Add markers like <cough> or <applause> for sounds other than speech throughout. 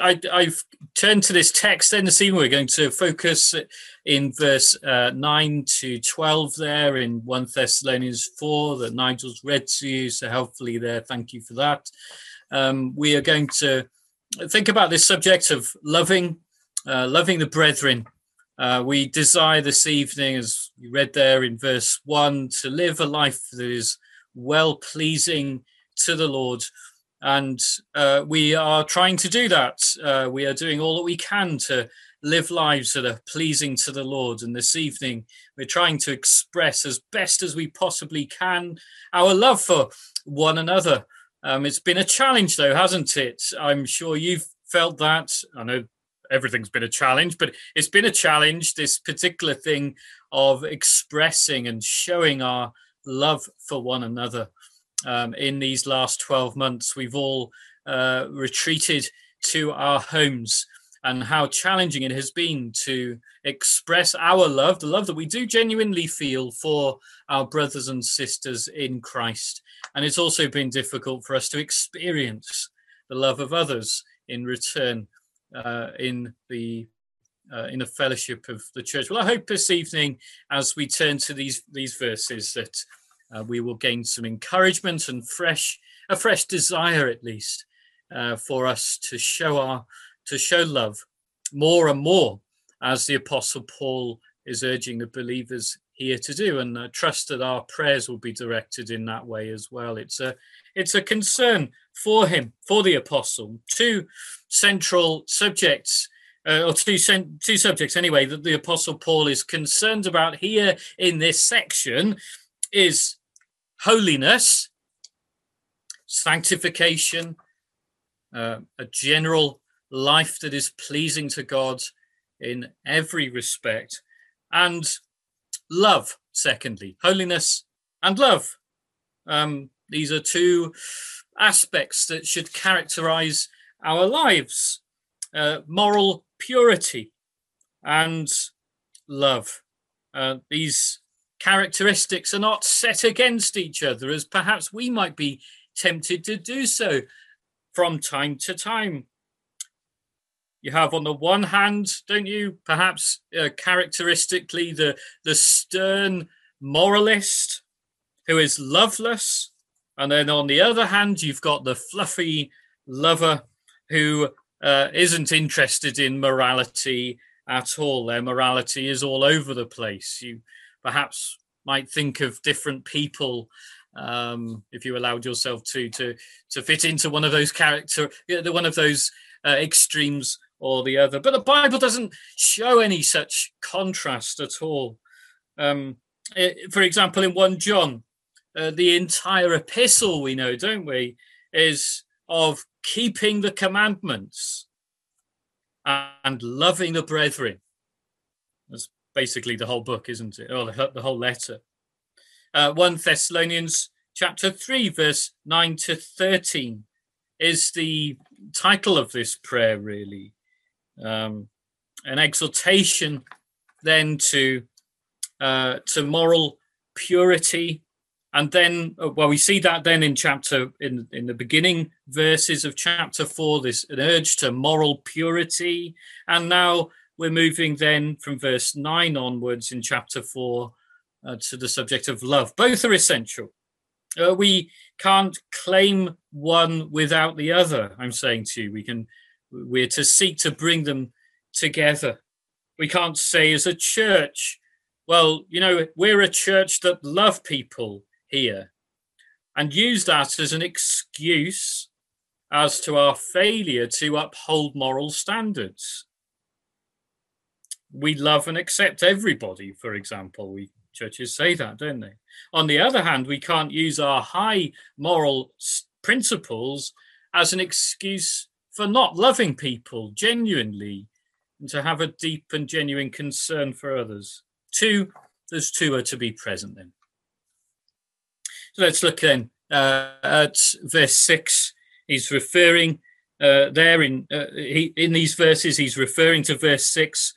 I, have turned to this text then this evening. We're going to focus in verse uh, 9 to 12 there in 1 Thessalonians 4 that Nigel's read to you so helpfully there. Thank you for that. Um, we are going to think about this subject of loving, uh, loving the brethren. Uh, we desire this evening, as you read there in verse 1, to live a life that is well pleasing to the Lord and uh, we are trying to do that. Uh, we are doing all that we can to live lives that are pleasing to the Lord. And this evening, we're trying to express as best as we possibly can our love for one another. Um, it's been a challenge, though, hasn't it? I'm sure you've felt that. I know everything's been a challenge, but it's been a challenge, this particular thing of expressing and showing our love for one another um, in these last 12 months. We've all uh, retreated to our homes and how challenging it has been to express our love, the love that we do genuinely feel for our brothers and sisters in Christ. And it's also been difficult for us to experience the love of others in return uh, in the uh, in the fellowship of the church. Well, I hope this evening, as we turn to these these verses, that uh, we will gain some encouragement and fresh a fresh desire at least uh, for us to show our to show love more and more as the apostle paul is urging the believers here to do. And uh, trust that our prayers will be directed in that way as well. It's a it's a concern for him for the apostle. Two central subjects uh, or two two subjects anyway that the apostle paul is concerned about here in this section is holiness, sanctification, uh, a general life that is pleasing to God in every respect, and love, secondly, holiness and love. Um, these are two aspects that should characterize our lives uh, moral purity and love. Uh, these characteristics are not set against each other, as perhaps we might be tempted to do so from time to time. You have, on the one hand, don't you, perhaps uh, characteristically the, the stern moralist who is loveless. And then on the other hand, you've got the fluffy lover who uh, not interested in morality at all. Their morality is all over the place. You perhaps might think of different people um, if you allowed yourself to to to fit into one of those character one of those uh, extremes or the other. But the bible doesn't show any such contrast at all. Um, it, for example in 1 john uh, the entire epistle we know don't we is of keeping the commandments and loving the brethren basically the whole book, isn't it? Or the, the whole letter. Uh, 1 Thessalonians chapter 3, verse 9 to 13 is the title of this prayer, really. Um, an exhortation then to uh, to moral purity and then uh, well we see that then in chapter in in the beginning verses of chapter 4 this an urge to moral purity and now we're moving then from verse 9 onwards in chapter 4 uh, to the subject of love. Both are essential. Uh, we can't claim one without the other, I'm saying to you. We can we're to seek to bring them together. We can't say as a church, well, you know, we're a church that love people here and use that as an excuse as to our failure to uphold moral standards we love and accept everybody, for example. We churches say that, don't they? On the other hand, we can't use our high moral principles as an excuse for not loving people genuinely and to have a deep and genuine concern for others. Two, those two are to be present then. So let's look then uh, at verse six. He's referring uh, there in uh, he, in these verses. He's referring to verse six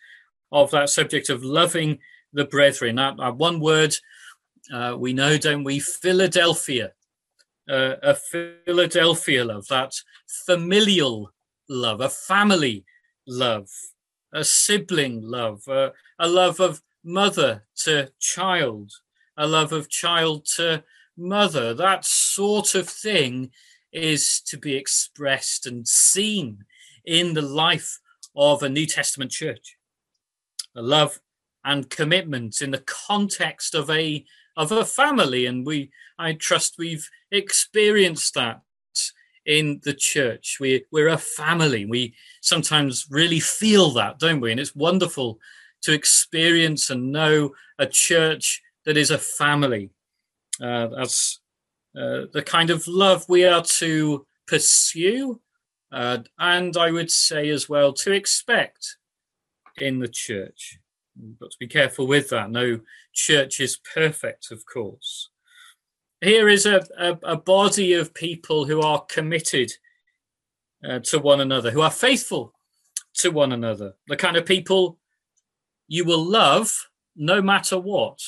of that subject of loving the brethren. That, that one word uh, we know, don't we? Philadelphia, uh, a Philadelphia love, that familial love, a family love, a sibling love, a, a love of mother to child, a love of child to mother. That sort of thing is to be expressed and seen in the life of a New Testament church. A love and commitment in the context of a of a family. And we i trust we've experienced that in the church. We we're a family. We sometimes really feel that don't we? And it's wonderful to experience and know a church that is a family. Uh, that's uh, the kind of love we are to pursue uh, and i would say as well to expect in the church We've got to be careful with that. No church is perfect, of course. Here is a, a, a body of people who are committed uh, to one another, who are faithful to one another, the kind of people you will love no matter what,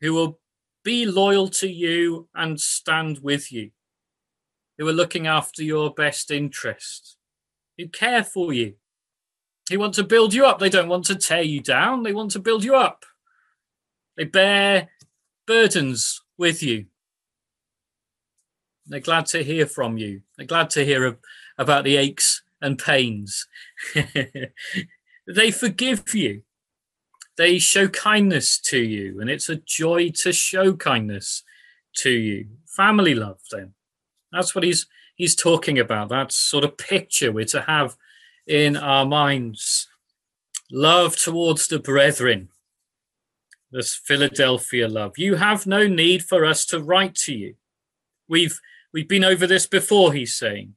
who will be loyal to you and stand with you, who are looking after your best interest, who care for you, they want to build you up. They don't want to tear you down. They want to build you up. They bear burdens with you. They're glad to hear from you. They're glad to hear about the aches and pains. <laughs> they forgive you. They show kindness to you, and it's a joy to show kindness to you. Family love, then. That's what he's he's talking about. That sort of picture we're to have in our minds. Love towards the brethren. This Philadelphia love. You have no need for us to write to you. We've we've been over this before, he's saying.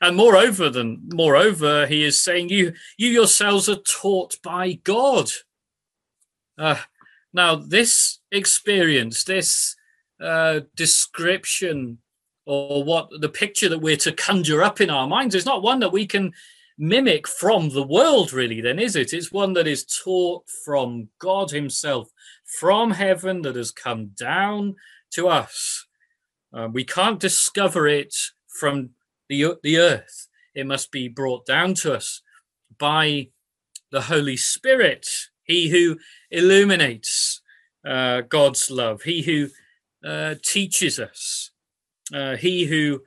And moreover than moreover, he is saying you you yourselves are taught by God. Uh, now, this experience, this uh, description, or what the picture that we're to conjure up in our minds, is not one that we can mimic from the world, really, then, is it? It's one that is taught from God Himself, from heaven, that has come down to us. Uh, we can't discover it from the, the earth, it must be brought down to us by the Holy Spirit, He who illuminates uh, God's love, He who uh, teaches us, uh, He who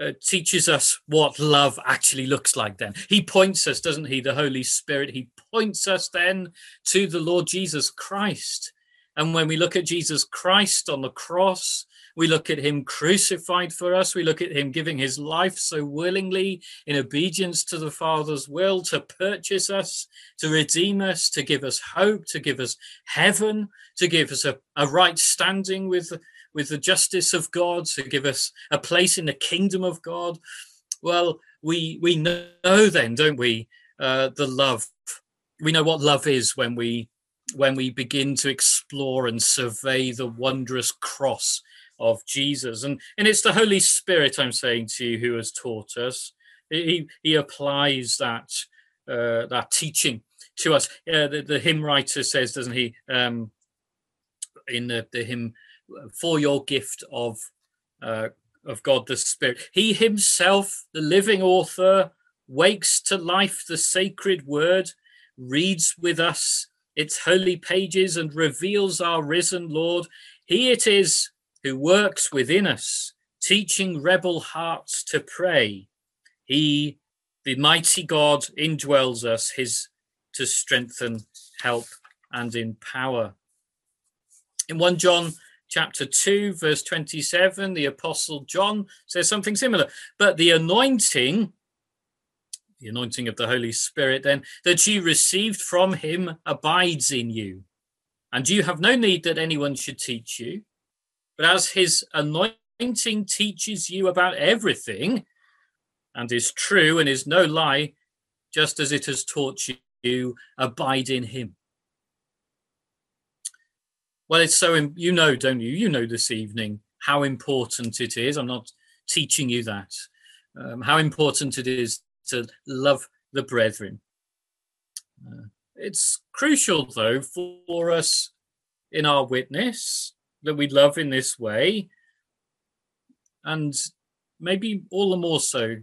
uh, teaches us what love actually looks like then. He points us doesn't he the holy spirit? He points us then to the lord jesus christ. And when we look at jesus christ on the cross we look at him crucified for us we look at him giving his life so willingly in obedience to the father's will to purchase us to redeem us to give us hope to give us heaven to give us a, a right standing with with the justice of God, to give us a place in the kingdom of God. Well, we we know then, don't we, uh, the love. We know what love is when we when we begin to explore and survey the wondrous cross of Jesus. And and it's the Holy Spirit, I'm saying to you, who has taught us. He he applies that uh, that teaching to us. Uh, the, the hymn writer says, doesn't he, um, in the, the hymn for your gift of uh, of God the Spirit. He himself, the living author, wakes to life the sacred word, reads with us its holy pages, and reveals our risen Lord. He it is who works within us, teaching rebel hearts to pray. He, the mighty God, indwells us, his to strengthen, help, and empower. In 1 John chapter 2, verse 27, the Apostle John says something similar. But the anointing, the anointing of the Holy Spirit, then, that you received from him abides in you. And you have no need that anyone should teach you. But as his anointing teaches you about everything, and is true and is no lie, just as it has taught you, abide in him. Well, it's so you know, don't you? You know this evening how important it is. I'm not teaching you that. Um, how important it is to love the brethren. Uh, it's crucial, though, for us in our witness that we love in this way, and maybe all the more so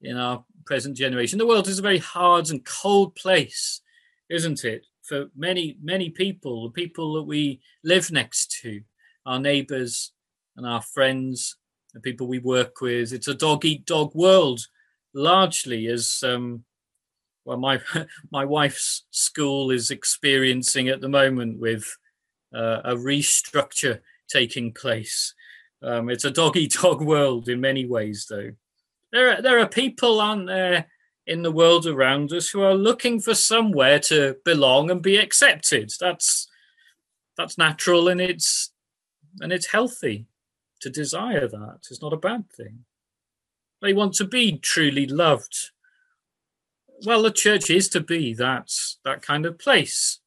in our present generation. The world is a very hard and cold place, isn't it? For many, many people, the people that we live next to, our neighbors and our friends, the people we work with. It's a dog eat dog world, largely as um, well. My <laughs> my wife's school is experiencing at the moment with uh, a restructure taking place. Um, it's a dog eat dog world in many ways, though. There are, there are people, aren't there, in the world around us who are looking for somewhere to belong and be accepted. That's that's natural and it's and it's healthy to desire that. It's not a bad thing. They want to be truly loved. Well, the church is to be that that kind of place.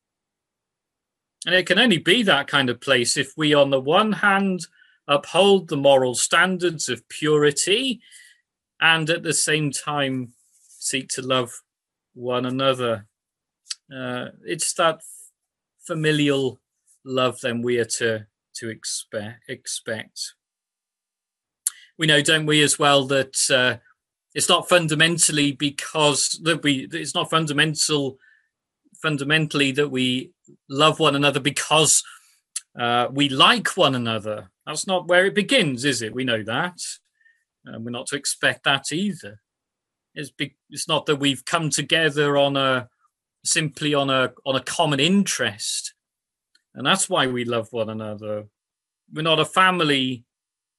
And it can only be that kind of place if we, on the one hand, uphold the moral standards of purity and at the same time seek to love one another. Uh, it's that familial love then we are to to expect expect. We know, don't we, as well, that uh, it's not fundamentally because that we it's not fundamental fundamentally that we love one another because uh, we like one another. That's not where it begins, is it? We know that. Uh, we're not to expect that either. It's, it's not that we've come together on a simply on a on a common interest, and that's why we love one another. We're not a family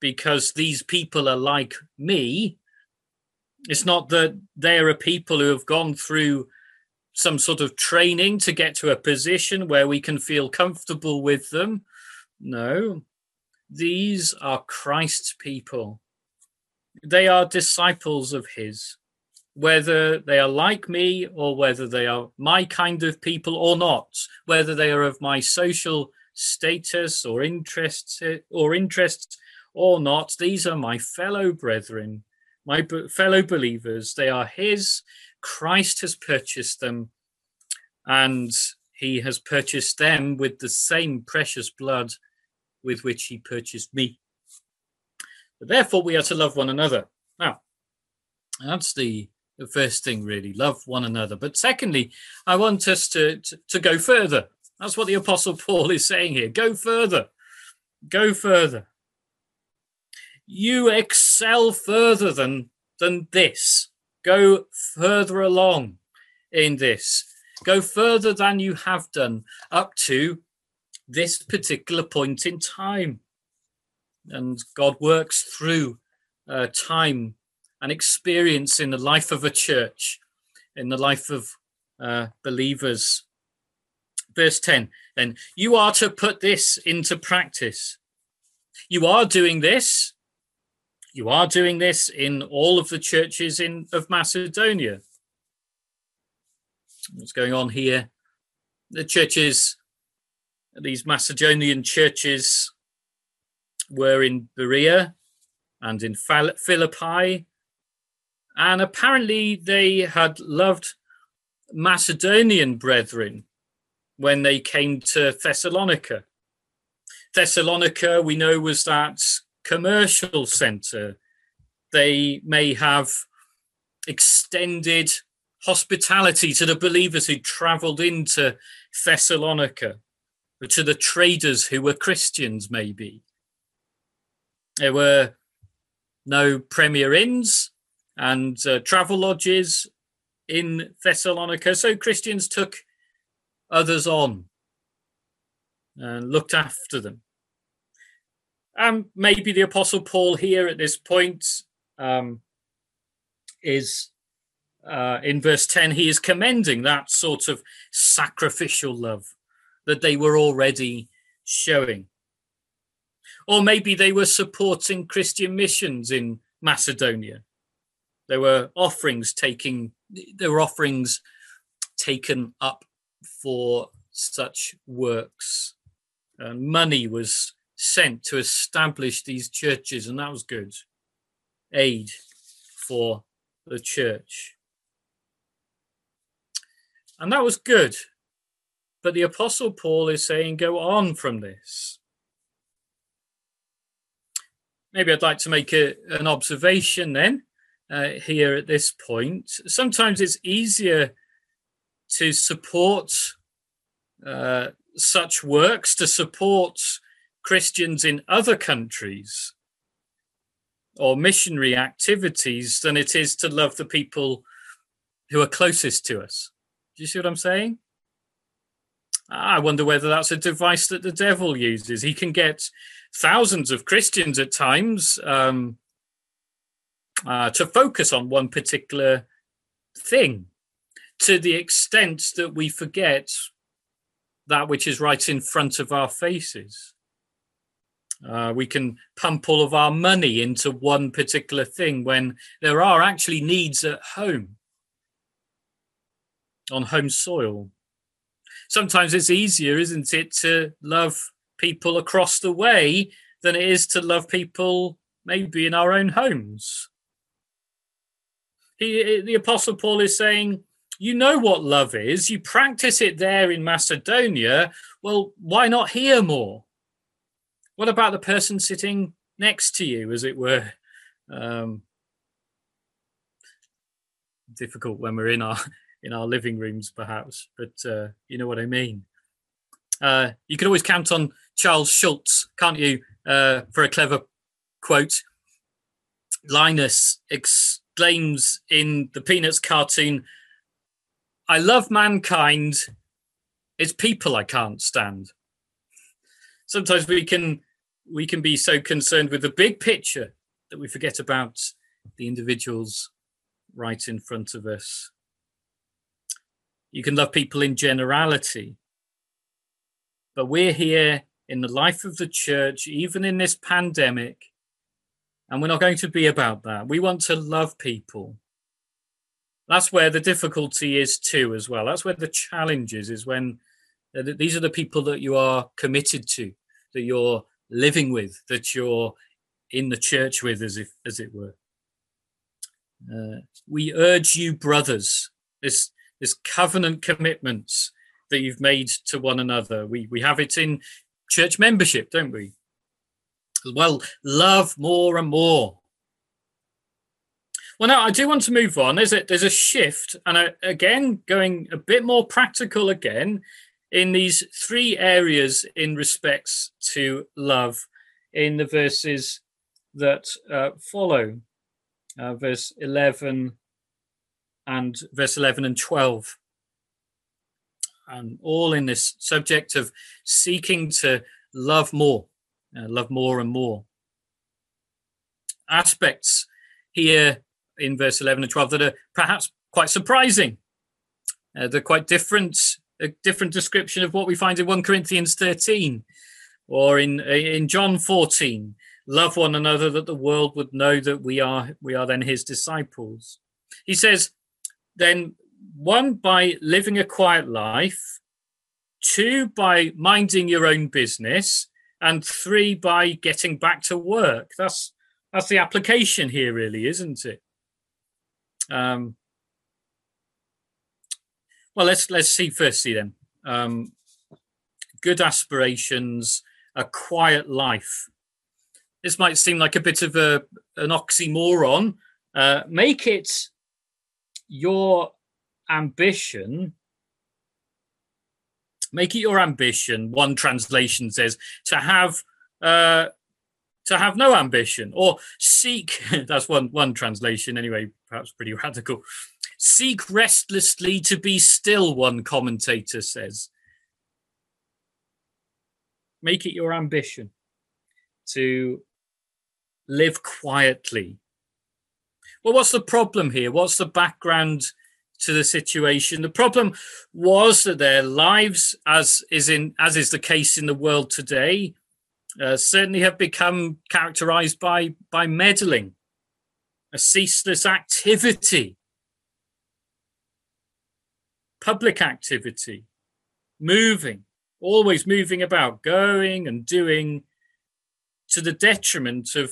because these people are like me. It's not that they're a people who have gone through some sort of training to get to a position where we can feel comfortable with them. No, these are Christ's people. They are disciples of His, whether they are like me or whether they are my kind of people or not, whether they are of my social status or interests or interests or not. These are my fellow brethren, my fellow believers. They are His Christ has purchased them, and he has purchased them with the same precious blood with which he purchased me. But therefore, we are to love one another. Now, that's the, the first thing, really love one another. But secondly, I want us to, to, to go further. That's what the Apostle <laughs> Paul is saying here. Go further. Go further. You excel further than, than this Go further along in this. Go further than you have done up to this particular point in time. And God works through uh, time and experience in the life of a church, in the life of uh, believers. Verse 10 then, you are to put this into practice. You are doing this you are doing this in all of the churches in of Macedonia. What's going on here? The churches, these Macedonian churches, were in Berea and in Philippi, and apparently they had loved Macedonian brethren when they came to Thessalonica. Thessalonica, we know, was that commercial centre. They may have extended hospitality to the believers who travelled into Thessalonica, or to the traders who were Christians, maybe. There were no premier inns and uh, travel lodges in Thessalonica, so Christians took others on and looked after them. And maybe the Apostle Paul here at this point um, is uh, in verse 10, he is commending that sort of sacrificial love that they were already showing. Or maybe they were supporting Christian missions in Macedonia. There were offerings taking there were offerings taken up for such works. And money was sent to establish these churches, and that was good. Aid for the church. And that was good. But the Apostle Paul is saying, go on from this. Maybe I'd like to make a, an observation then uh, here at this point. Sometimes it's easier to support uh, such works, to support Christians in other countries or missionary activities than it is to love the people who are closest to us. Do you see what I'm saying? I wonder whether that's a device that the devil uses. He can get thousands of Christians at times um, uh, to focus on one particular thing to the extent that we forget that which is right in front of our faces. Uh, we can pump all of our money into one particular thing when there are actually needs at home, on home soil. Sometimes it's easier, isn't it, to love people across the way than it is to love people maybe in our own homes. He, the Apostle Paul is saying, You know what love is, you practice it there in Macedonia. Well, why not here more? What about the person sitting next to you, as it were? Um, difficult when we're in our in our living rooms, perhaps, but uh, you know what I mean. Uh, you can always count on Charles Schulz, can't you, uh, for a clever quote. Linus exclaims in the Peanuts cartoon, I love mankind, it's people I can't stand. Sometimes we can we can be so concerned with the big picture that we forget about the individuals right in front of us. You can love people in generality. But we're here in the life of the church, even in this pandemic, and we're not going to be about that. We want to love people. That's where the difficulty is, too, as well. That's where the challenge is, is when uh, these are the people that you are committed to, that you're living with, that you're in the church with, as if as it were. Uh, we urge you, brothers, this this covenant commitments that you've made to one another. We we have it in church membership, don't we? Well, love more and more. Well, now I do want to move on. There's a there's a shift, and I, again going a bit more practical again in these three areas in respects to love in the verses that uh, follow uh, verse 11 and verse 11 and 12 and all in this subject of seeking to love more uh, love more and more. Aspects here in verse 11 and 12 that are perhaps quite surprising. Uh, they're quite different a different description of what we find in 1 Corinthians 13 or in in John 14 love one another that the world would know that we are we are then his disciples. He says then one by living a quiet life two by minding your own business and three by getting back to work that's that's the application here really isn't it um well, let's let's see firstly then. Um, good aspirations, a quiet life. This might seem like a bit of a an oxymoron. Uh, make it your ambition. Make it your ambition. One translation says to have uh, to have no ambition or seek. <laughs> that's one one translation anyway. Perhaps pretty <laughs> radical Seek restlessly to be still, one commentator says. Make it your ambition to live quietly. Well, what's the problem here? What's the background to the situation? The problem was that their lives, as is in as is the case in the world today, uh, certainly have become characterized by by meddling, a ceaseless activity public activity, moving, always moving about, going and doing to the detriment of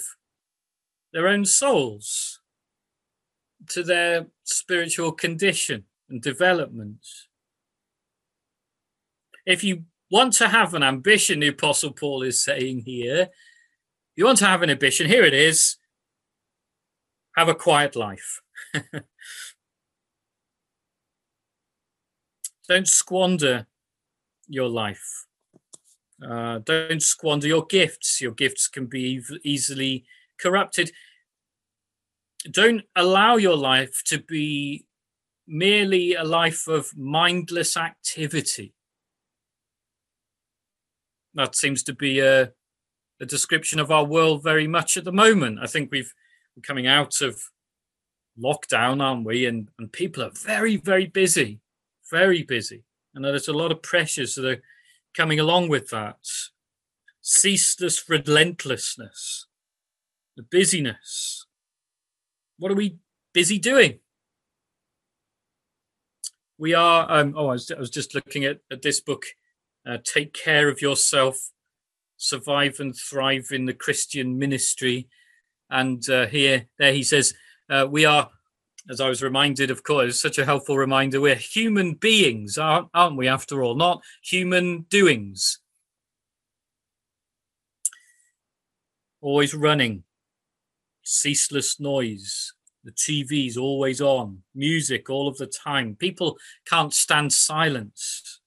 their own souls, to their spiritual condition and development. If you want to have an ambition, the Apostle Paul is saying here, you want to have an ambition, here it is have a quiet life. <laughs> don't squander your life. Uh, don't squander your gifts. Your gifts can be easily corrupted. Don't allow your life to be merely a life of mindless activity. That seems to be a, a description of our world very much at the moment. I think we've we're coming out of lockdown, aren't we? And and people are very, very busy, very busy. And there's a lot of pressures that are coming along with that. Ceaseless relentlessness, the busyness. What are we busy doing? We are, um, oh, I was, I was just looking at, at this book, uh, Take Care of Yourself, Survive and Thrive in the Christian Ministry. And uh, here, there he says, uh, we are as I was reminded, of course, such a helpful reminder. We're human beings, aren't, aren't we, after all, not human doings. Always running, ceaseless noise, the TV's always on, music all of the time. People can't stand silence.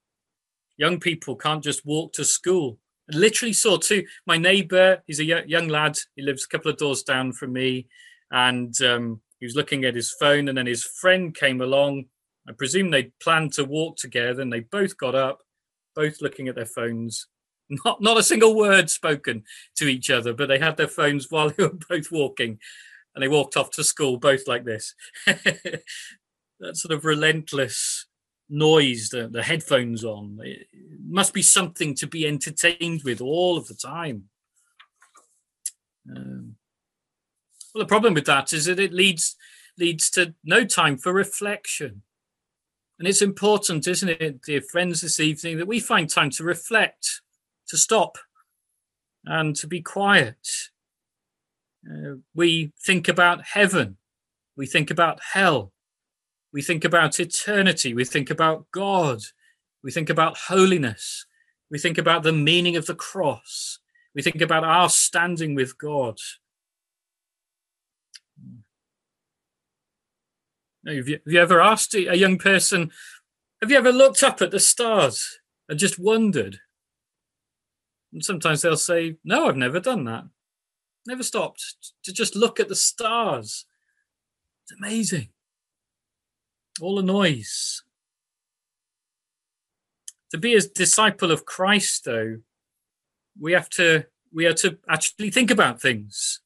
Young people can't just walk to school. I literally saw two. My neighbor, he's a young lad, he lives a couple of doors down from me, and um, he was looking at his phone, and then his friend came along. I presume they planned to walk together, and they both got up, both looking at their phones. Not not a single word spoken to each other, but they had their phones <laughs> while they were both walking, and they walked off to school both like this. <laughs> that sort of relentless noise, the, the headphones on. It must be something to be entertained with all of the time. Um, well, the problem with that is that it leads leads to no time for reflection. And it's important, isn't it, dear friends, this evening, that we find time to reflect, to stop, and to be quiet. Uh, we think about heaven, we think about hell, we think about eternity, we think about God, we think about holiness, we think about the meaning of the cross, we think about our standing with God. Have you, have you ever asked a young person, have you ever looked up at the stars and just wondered? And sometimes they'll say, no, I've never done that. Never stopped to just look at the stars. It's amazing. All the noise. To be a disciple of Christ, though, we have to we have to actually think about things.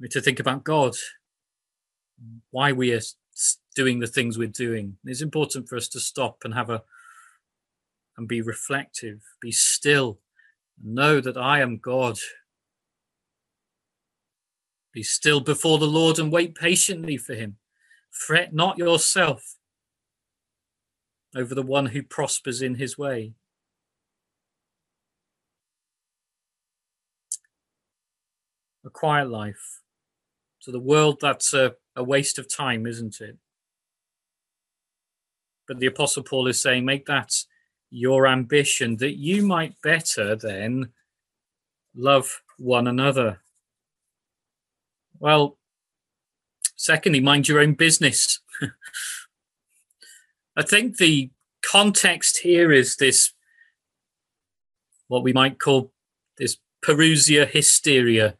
We have to think about God, why we are doing the things we're doing. It's important for us to stop and have a and be reflective, be still, know that I am God. Be still before the Lord and wait patiently for him. Fret not yourself over the one who prospers in his way. A quiet life. To the world, that's a, a waste of time, isn't it? But the Apostle Paul is saying, make that your ambition that you might better then love one another. Well, secondly, mind your own business. <laughs> I think the context here is this, what we might call this Parousia hysteria,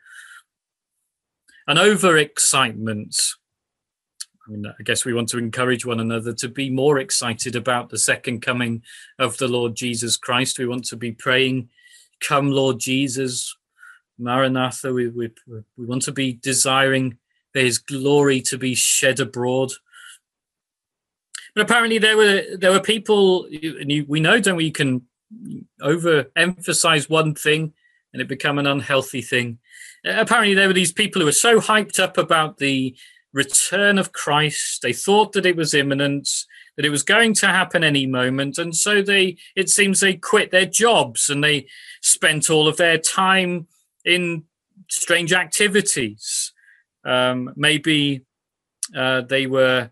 an overexcitement I mean, I guess we want to encourage one another to be more excited about the second coming of the Lord Jesus Christ. We want to be praying, Come, Lord Jesus, Maranatha. We, we, we want to be desiring for his glory to be shed abroad. But apparently, there were there were people, and you, we know, don't we? You can overemphasize one thing and it become an unhealthy thing. Apparently, there were these people who were so hyped up about the return of Christ. They thought that it was imminent, that it was going to happen any moment, and so they it seems they quit their jobs and they spent all of their time in strange activities. Um, maybe uh, they were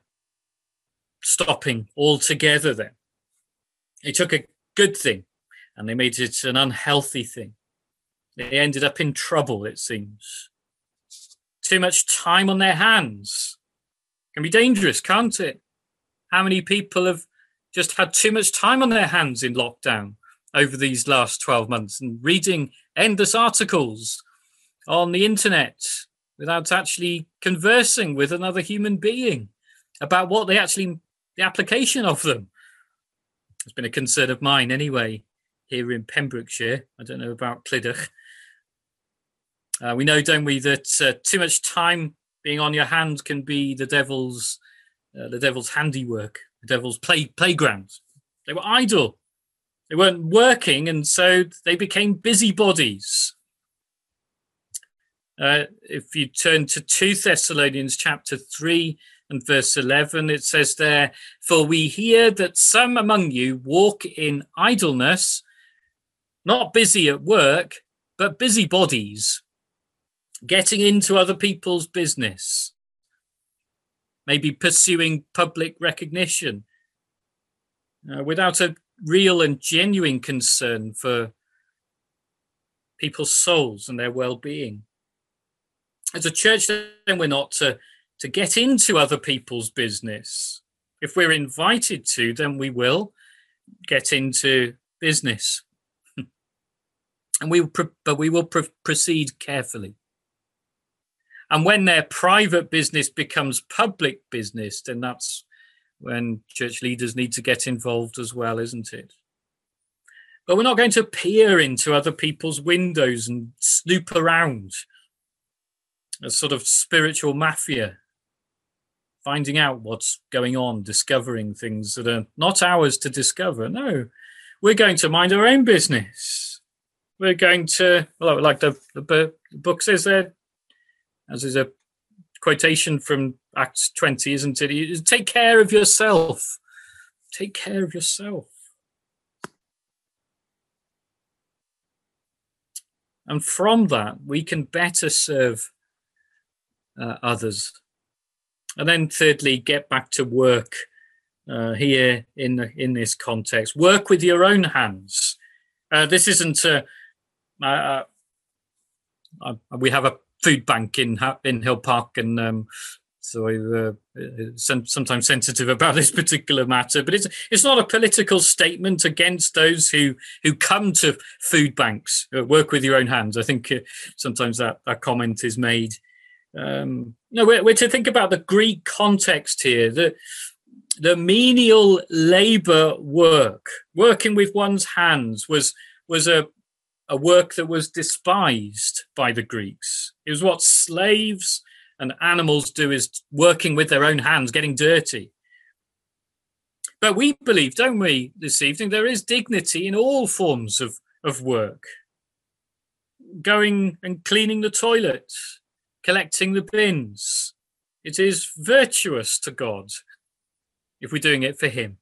stopping altogether. Then they took a good thing and they made it an unhealthy thing. They ended up in trouble, it seems too much time on their hands can be dangerous, can't it? How many people have just had too much time on their hands in lockdown over these last 12 months and reading endless articles on the internet without actually conversing with another human being about what they actually, the application of them. It's been a concern of mine anyway, here in Pembrokeshire. I don't know about Clydach. Uh, we know, don't we, that uh, too much time being on your hands can be the devil's uh, the devil's handiwork, the devil's play playground. They were idle. They weren't working, and so they became busybodies. Uh, if you turn to 2 Thessalonians chapter 3 and verse 11, it says there, For we hear that some among you walk in idleness, not busy at work, but busybodies, getting into other people's business, maybe pursuing public recognition uh, without a real and genuine concern for people's souls and their well-being. As a church, then we're not to, to get into other people's business. If we're invited to, then we will get into business. <laughs> and we but we will pr- proceed carefully. And when their private business becomes public business, then that's when church leaders need to get involved as well, isn't it? But we're not going to peer into other people's windows and snoop around a sort of spiritual mafia, finding out what's going on, discovering things that are not ours to discover. No, we're going to mind our own business. We're going to, well, like the, the book says there, as is a quotation from Acts 20, isn't it? Take care of yourself. Take care of yourself. And from that, we can better serve uh, others. And then, thirdly, get back to work uh, here in the, in this context. Work with your own hands. Uh, this isn't a. Uh, uh, we have a food bank in in Hill Park, and um, so I uh, sometimes sensitive about <laughs> this particular matter. But it's it's not a political statement against those who who come to food banks. Uh, work with your own hands. I think uh, sometimes that that comment is made. Um, no, we're, we're to think about the Greek context here. The the menial labor work, working with one's hands, was was a a work that was despised by the Greeks. It was what slaves and animals do is working with their own hands, getting dirty. But we believe, don't we, this evening, there is dignity in all forms of, of work. Going and cleaning the toilet, collecting the bins. It is virtuous to God if we're doing it for Him.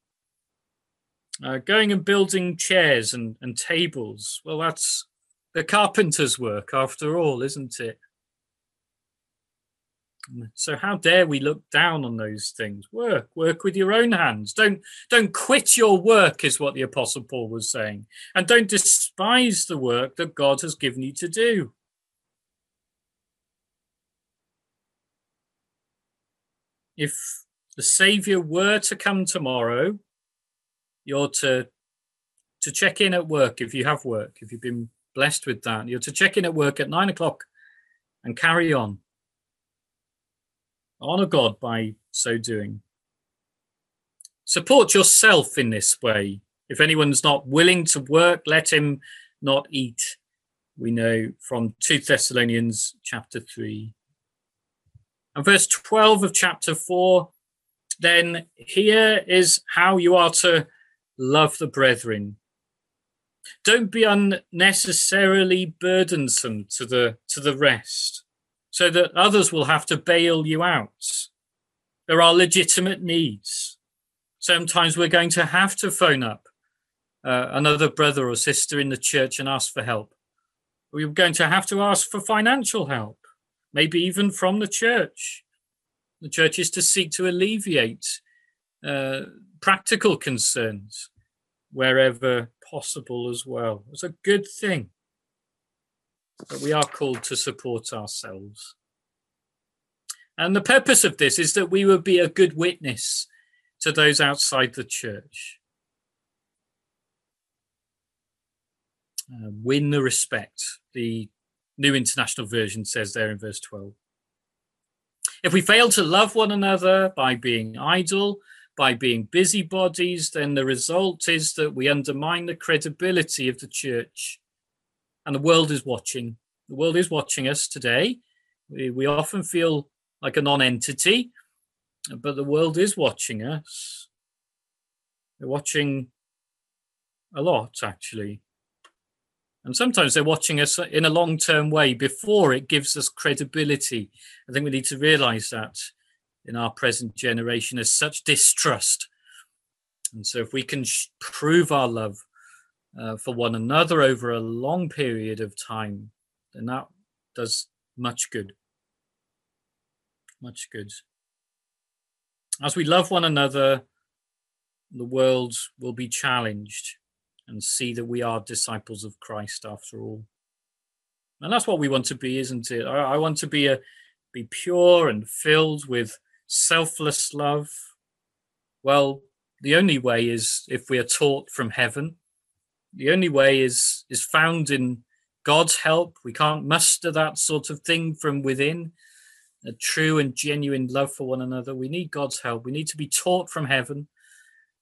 Uh, going and building chairs and, and tables, well, that's the carpenter's work after all, isn't it? So how dare we look down on those things? Work, work with your own hands. Don't don't quit your work, is what the Apostle Paul was saying, and don't despise the work that God has given you to do. If the Savior were to come tomorrow, you're to to check in at work if you have work, if you've been blessed with that. You're to check in at work at nine o'clock and carry on. Honor God by so doing. Support yourself in this way. If anyone's not willing to work, let him not eat. We know from 2 Thessalonians chapter 3. And verse 12 of chapter 4 then here is how you are to love the brethren. Don't be unnecessarily burdensome to the to the rest, so that others will have to bail you out. There are legitimate needs. Sometimes we're going to have to phone up uh, another brother or sister in the church and ask for help. We're going to have to ask for financial help, maybe even from the church. The church is to seek to alleviate uh, practical concerns wherever possible as well. It's a good thing. But we are called to support ourselves. And the purpose of this is that we would be a good witness to those outside the church. Uh, win the respect, the New International Version says there in verse 12. If we fail to love one another by being idle, by being busybodies, then the result is that we undermine the credibility of the church. And the world is watching. The world is watching us today. We, we often feel like a non entity, but the world is watching us. They're watching a lot, actually. And sometimes they're watching us in a long term way before it gives us credibility. I think we need to realize that in our present generation is such distrust. And so, if we can sh- prove our love uh, for one another over a long period of time, then that does much good. Much good. As we love one another, the world will be challenged and see that we are disciples of Christ after all. And that's what we want to be, isn't it? I, I want to be a be pure and filled with selfless love. Well, the only way is if we are taught from heaven. The only way is is found in God's help. We can't muster that sort of thing from within. A true and genuine love for one another. We need God's help. We need to be taught from heaven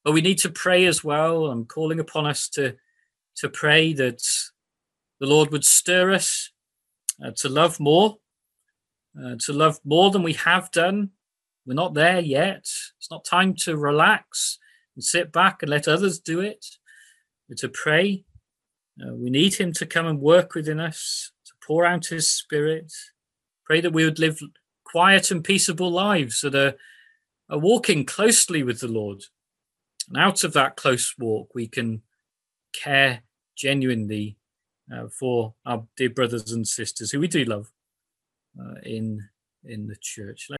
but we need to pray as well. I'm calling upon us to to pray that the Lord would stir us uh, to love more, uh, to love more than we have done. We're not there yet. It's not time to relax and sit back and let others do it. But to pray. Uh, we need Him to come and work within us, to pour out His Spirit. Pray that we would live quiet and peaceable lives that are, are walking closely with the Lord, and out of that close walk, we can care genuinely uh, for our dear brothers and sisters who we do love uh, in in the church.